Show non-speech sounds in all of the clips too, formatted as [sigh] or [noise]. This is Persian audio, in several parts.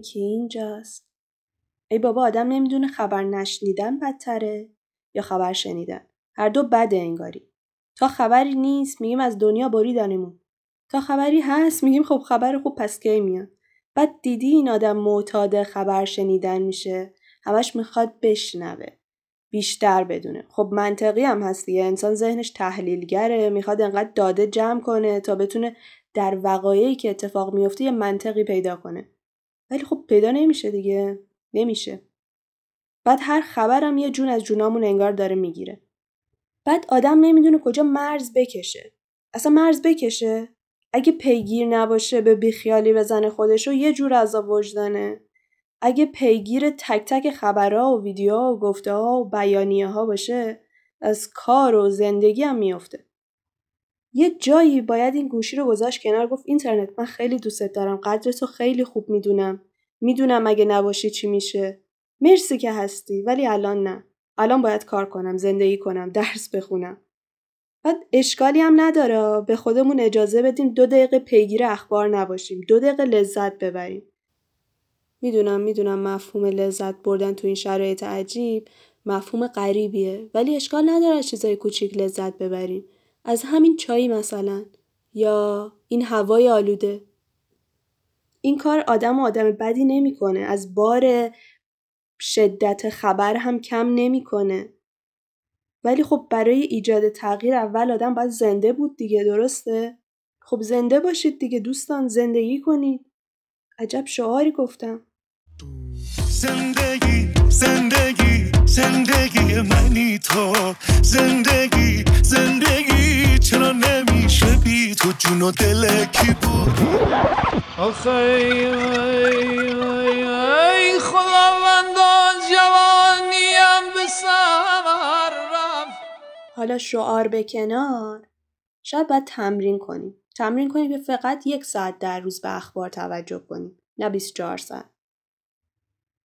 کی اینجاست. ای بابا آدم نمی‌دونه خبر نشنیدن بدتره یا خبر شنیدن. هر دو بده انگاری. تا خبری نیست میگیم از دنیا بریدنمون. تا خبری هست میگیم خب خبر خوب پس کی میاد؟ بعد دیدی این آدم معتاد خبر شنیدن میشه؟ همش می‌خواد بشنوه. بیشتر بدونه. خب منطقی هم هست دیگه. انسان ذهنش تحلیلگره. می‌خواد انقدر داده جمع کنه تا بتونه در وقایعی که اتفاق میفته یه منطقی پیدا کنه. ولی خب پیدا نمیشه دیگه. نمیشه. بعد هر خبرم یه جون از جونامون انگار داره می‌گیره. بعد آدم نمی‌دونه کجا مرز بکشه. اصلا مرز بکشه. اگه پیگیر نباشه به بیخیالی بزنه خودشو یه جور عذاب وجدانه. اگه پیگیر تک تک خبرها و ویدیوها و گفته ها و بیانیه ها باشه از کار و زندگی هم میافته. یه جایی باید این گوشی رو گذاشت کنار گفت اینترنت من خیلی دوستت دارم قدر تو خیلی خوب می‌دونم. می‌دونم اگه نباشی چی میشه. مرسی که هستی ولی الان نه. الان باید کار کنم زندگی کنم درس بخونم. بعد اشکالی هم نداره. به خودمون اجازه بدیم دو دقیقه پیگیر اخبار نباشیم. دو دقیقه لذت ببریم. می‌دونم می‌دونم مفهوم لذت بردن تو این شرایط عجیب مفهوم غریبیه ولی اشکال نداره چیزای کوچیک لذت ببریم. از همین چایی مثلا یا این هوای آلوده. این کار آدم و آدم بدی نمی‌کنه از بار شدت خبر هم کم نمی‌کنه. ولی خب برای ایجاد تغییر اول آدم باید زنده بود دیگه درسته؟ خب زنده باشید دیگه دوستان زندگی کنید. عجب شعاری گفتم. زندگی زندگی زندگی منی تو. زندگی بی تو جون و دل کی بود؟ آخه ای ای خداوندا جوانیم به سمر رفت. حالا شعار به کنار. شاید باید تمرین کنیم. تمرین کنیم که فقط یک ساعت در روز به اخبار توجه کنیم نه 24 ساعت.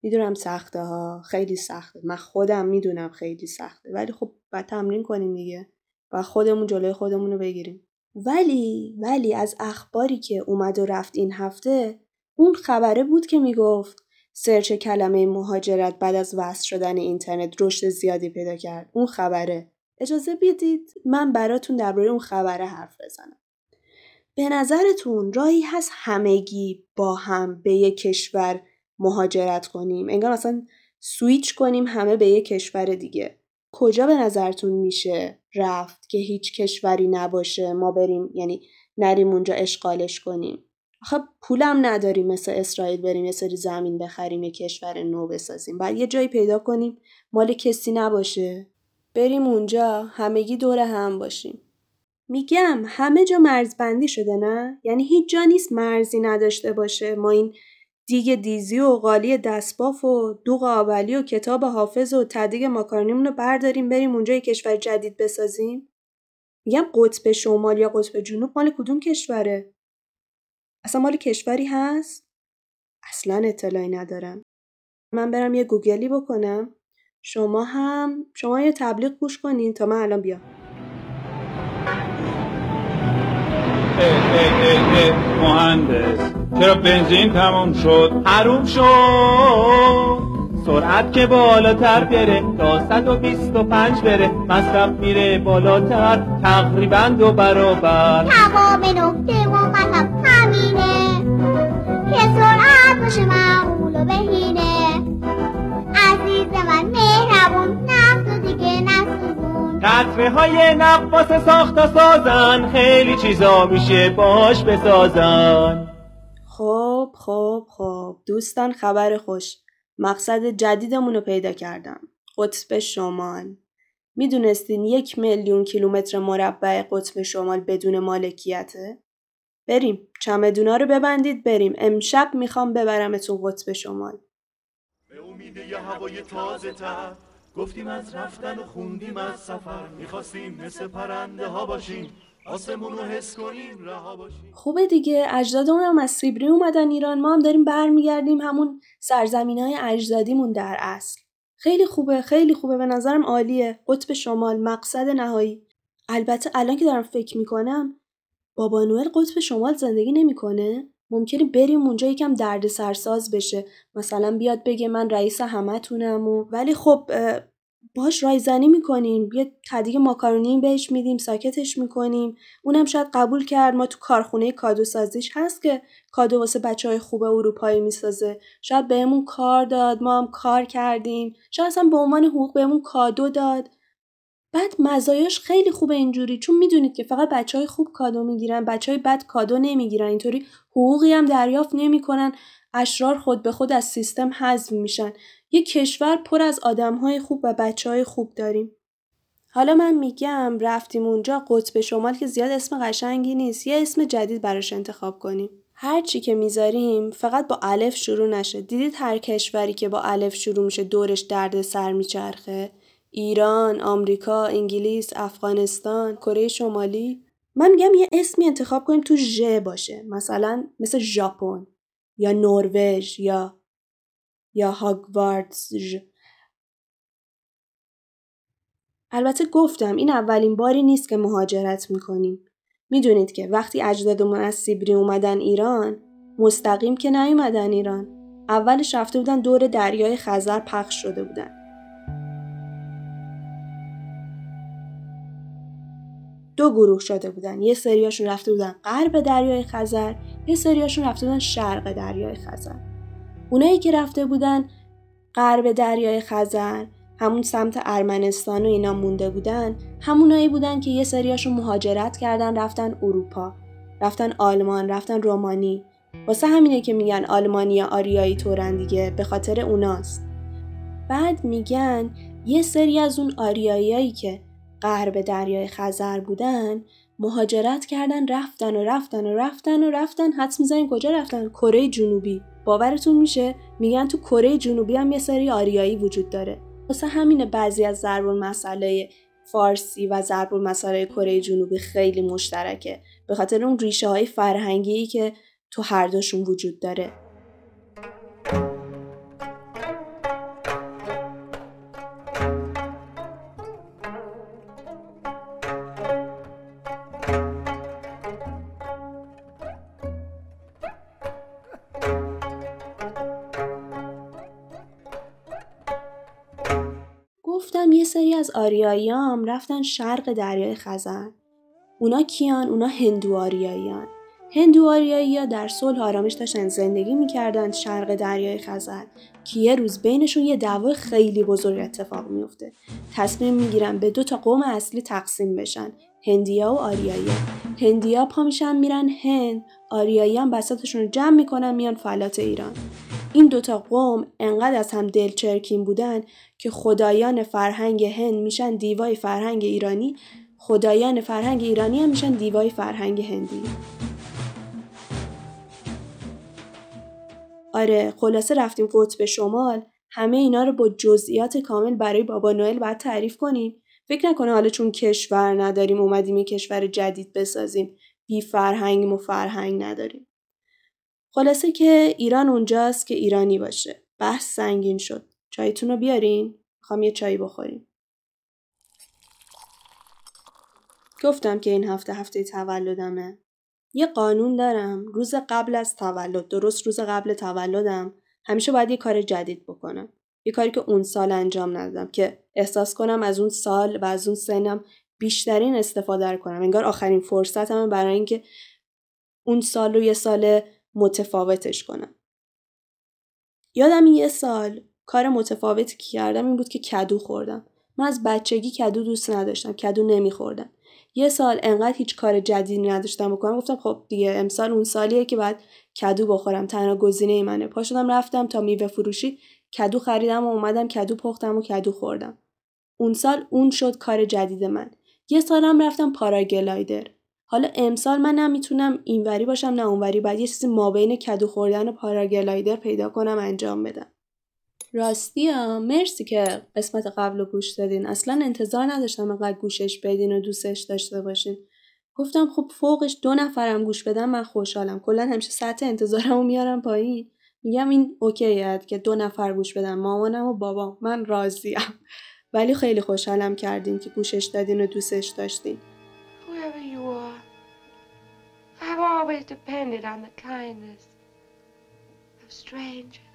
می‌دونم سخته ها خیلی سخته. من خودم می‌دونم خیلی سخته. ولی خب باید تمرین کنیم دیگه. و خودمون جلوی خودمون رو بگیریم. ولی ولی از اخباری که اومد و رفت این هفته اون خبره بود که می‌گفت سرچ کلمه مهاجرت بعد از وصل شدن اینترنت رشد زیادی پیدا کرد. اون خبره. اجازه بدید من براتون درباره اون خبره حرف بزنم. به نظرتون راهی هست همگی با هم به یک کشور مهاجرت کنیم؟ انگار مثلا سویچ کنیم همه به یک کشور دیگه. کجا به نظرتون میشه رفت که هیچ کشوری نباشه ما بریم یعنی نریم اونجا اشغالش کنیم؟ خب پولم نداریم مثل اسرائیل بریم یه سری زمین بخریم یه کشور نو بسازیم. باید یه جایی پیدا کنیم مال کسی نباشه. بریم اونجا همگی دور هم باشیم. میگم همه جا مرزبندی شده نه؟ یعنی هیچ جا نیست مرزی نداشته باشه. ما این دیگه دیزی و قالی دستباف و دوغ آولی و کتاب حافظ و تدیگ ماکارونیمون رو برداریم بریم اونجا یه کشور جدید بسازیم. میگم قطب شمال یا قطب جنوب مال کدوم کشوره؟ اصلا مال کشوری هست؟ اصلا اطلاعی ندارم. من برم یه گوگلی بکنم. شما هم شما یه تبلیغ گوش کنین تا من الان بیام. مهندس. چرا بنزین تموم شد؟ حروم شد. سرعت که بالاتر بره تا 125 بره. مصرف میره بالاتر تقریبا دو برابر. تمام نکته و مطلب همینه. که سرعت باشه معقول و بهینه. عزیز من مهربون قطره های نقاس ساخت سازن خیلی چیزا میشه باش بسازن. خب خب خب. دوستان خبر خوش. مقصد جدیدمون رو پیدا کردم. قطب شمال. می‌دونستین یک میلیون کیلومتر مربع قطب شمال بدون مالکیته؟ بریم. چمدونا رو ببندید بریم. امشب می‌خوام ببرمتون قطب شمال. به امید یه هوای تازه تر. گفتیم از رفتن و خوندیم از سفر. می‌خواستیم مثل پرنده ها باشیم. خوبه دیگه. اجدادمون هم از سیبری اومدن ایران. ما هم داریم برمیگردیم همون سرزمین های اجدادیمون در اصل. خیلی خوبه خیلی خوبه. به نظرم عالیه. قطب شمال مقصد نهایی. البته الان که دارم فکر می‌کنم بابا نوئل قطب شمال زندگی نمی‌کنه. ممکنه بریم اونجا یکم درد سرساز بشه. مثلا بیاد بگه من رئیس همتونم و ولی خب باش رایزنی می‌کنیم. یه تدیگ ماکارونی بهش میدیم ساکتش می‌کنیم. اونم شاید قبول کرد. ما تو کارخونه کادو سازیش هست که کادو واسه بچه های خوب اروپایی می‌سازه. شاید بهمون کار داد. ما هم کار کردیم. شاید اصلا به عنوان حقوق بهمون کادو داد. بعد مزایاش خیلی خوبه اینجوری. چون می‌دونید که فقط بچه های خوب کادو می‌گیرن. بچه های بد کادو نمی‌گیرن. اینطوری حقوقی هم دریافت نمی‌کنن. اشرار خود به خود از سیستم حذف میشن. یه کشور پر از آدم های خوب و بچه های خوب داریم. حالا من میگم رفتیم اونجا قطب شمال که زیاد اسم قشنگی نیست یه اسم جدید براش انتخاب کنیم. هر چی که می‌ذاریم فقط با الف شروع نشه. دیدید هر کشوری که با الف شروع میشه دورش درد سر میچرخه؟ ایران، آمریکا، انگلیس، افغانستان، کره شمالی؟ من میگم یه اسمی انتخاب کنیم تو ژ باشه. مثلا مثل ژاپن یا نروژ یا یا هاگواردز البته گفتم این اولین باری نیست که مهاجرت می‌کنیم. می‌دونید که وقتی اجدادمون از سیبری اومدن ایران مستقیم که نیومدن ایران. اولش رفته بودن دور دریای خزر پخش شده بودن. دو گروه شده بودن. یه سریاشون رفته بودن غرب دریای خزر یه سریاشون رفته بودن شرق دریای خزر. اونایی که رفته بودن غرب دریای خزر همون سمت ارمنستان و اینا مونده بودن همونایی بودن که یه سریاشون مهاجرت کردن رفتن اروپا رفتن آلمان رفتن رومانی. واسه همینه که میگن آلمانی یا آریایی تورن دیگه به خاطر اوناست. بعد میگن یه سری از اون آریاییایی که غرب دریای خزر بودن مهاجرت کردن رفتن و رفتن و رفتن و رفتن. حدس می‌زنین کجا رفتن؟ کره جنوبی. باورتون میشه؟ میگن تو کره جنوبی هم یه سری آریایی وجود داره. واسه همین بعضی از ضرب مسئله فارسی و ضرب مسئله کره جنوبی خیلی مشترکه. به خاطر اون ریشه های فرهنگی که تو هر دوشون وجود داره. یه سری از آریاییام رفتن شرق دریای خزر. اونا کیان؟ اونا هندو آریاییان. هندو آریایی در صلح آرامش داشتن زندگی می‌کردن شرق دریای خزر که یه روز بینشون یه دعوا خیلی بزرگ اتفاق میفته. تصمیم می‌گیرن به دو تا قوم اصلی تقسیم بشن. هندیا و آریایی. هندیا پا میشن میرن هند، آریایی هم بساتشون رو جمع می‌کنن میان فلات ایران. این دوتا قوم انقدر از هم دلچرکین بودن که خدایان فرهنگ هند میشن دیوای فرهنگ ایرانی. خدایان فرهنگ ایرانی هم میشن دیوای فرهنگ هندی. آره خلاصه رفتیم قطب شمال. همه اینا رو با جزئیات کامل برای بابا نوئل باید تعریف کنیم. فکر نکنه حالا چون کشور نداریم اومدیم یه کشور جدید بسازیم. بی فرهنگ و فرهنگ نداریم. خلاصه که ایران اونجاست که ایرانی باشه. بحث سنگین شد. چایتون رو بیارین. می‌خوام یه چای بخوریم. گفتم که این هفته هفته تولدمه. یه قانون دارم. روز قبل از تولد. درست روز قبل تولدم. همیشه باید یه کار جدید بکنم. یه کاری که اون سال انجام ندادم. که احساس کنم از اون سال و از اون سنم بیشترین استفاده کنم. انگار آخرین فرصتمه برای اینکه اون سال رو یه سال متفاوتش کنم. یادم یه سال کار متفاوتی که کردم این بود که کدو خوردم. من از بچگی کدو دوست نداشتم کدو نمیخوردم. یه سال انقدر هیچ کار جدیدی نداشتم بکنم گفتم خب دیگه امسال اون سالیه که بعد کدو بخورم تنها گزینه منه. پا شدم رفتم تا میوه فروشی کدو خریدم و اومدم کدو پختم و کدو خوردم. اون سال اون شد کار جدید من. یه سالم رفتم پاراگلایدر. حالا امسال من نمی‌تونم اینوری باشم نه اونوری بعد یه چیزی مابین کدو خوردن و پاراگلایدر پیدا کنم انجام بدم. راستی ها مرسی که قسمت قبل رو گوش دادین. اصلا انتظار نداشتم انقدر گوشش بدین و دوستش داشته باشین. گفتم خب فوقش دو نفرم گوش بدم من خوشحالم. کلا همیشه سطح انتظارمو میارم پایین. میگم این اوکیه که دو نفر گوش بدم مامانم و بابا من راضیم. [laughs] ولی خیلی خوشحالم کردین که گوشش دادین و دوستش داشتین. Always depended on the kindness of strangers.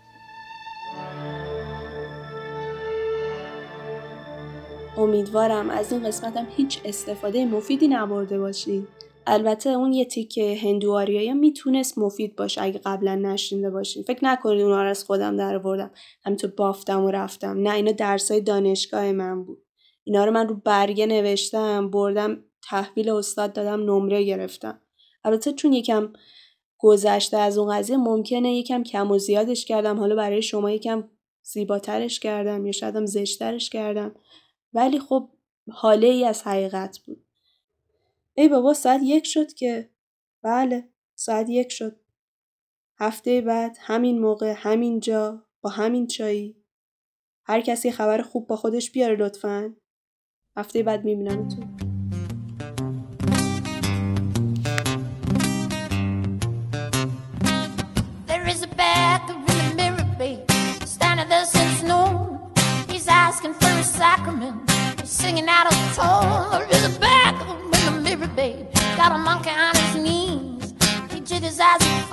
امیدوارم از این قسمتم هیچ استفاده مفیدی نبرده باشین. البته اون یه تیکه هندواریا می‌تونست مفید باشه اگه قبلا نشنیده باشین فکر نکنید اونا رو از خودم در آوردم همینطور بافتم و رفتم. نه اینا درسای دانشگاه من بود. اینا رو من رو برگه نوشتم بردم تحویل استاد دادم نمره گرفتم. البته چون یکم گذشته از اون قضیه ممکنه یکم کم و زیادش کردم. حالا برای شما یکم زیباترش کردم یا شایدم زشترش کردم. ولی خب حاله ای از حقیقت بود. ای بابا ساعت یک شد که. بله ساعت یک شد. هفته بعد همین موقع همین جا با همین چایی. هر کسی خبر خوب با خودش بیاره لطفا. هفته بعد می‌بینم تو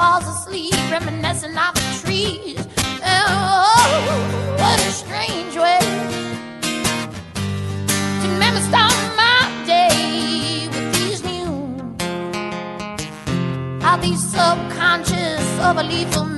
falls asleep, reminiscing of the trees. Oh, what a strange way to never start my day with these new, all these subconscious, overlethal.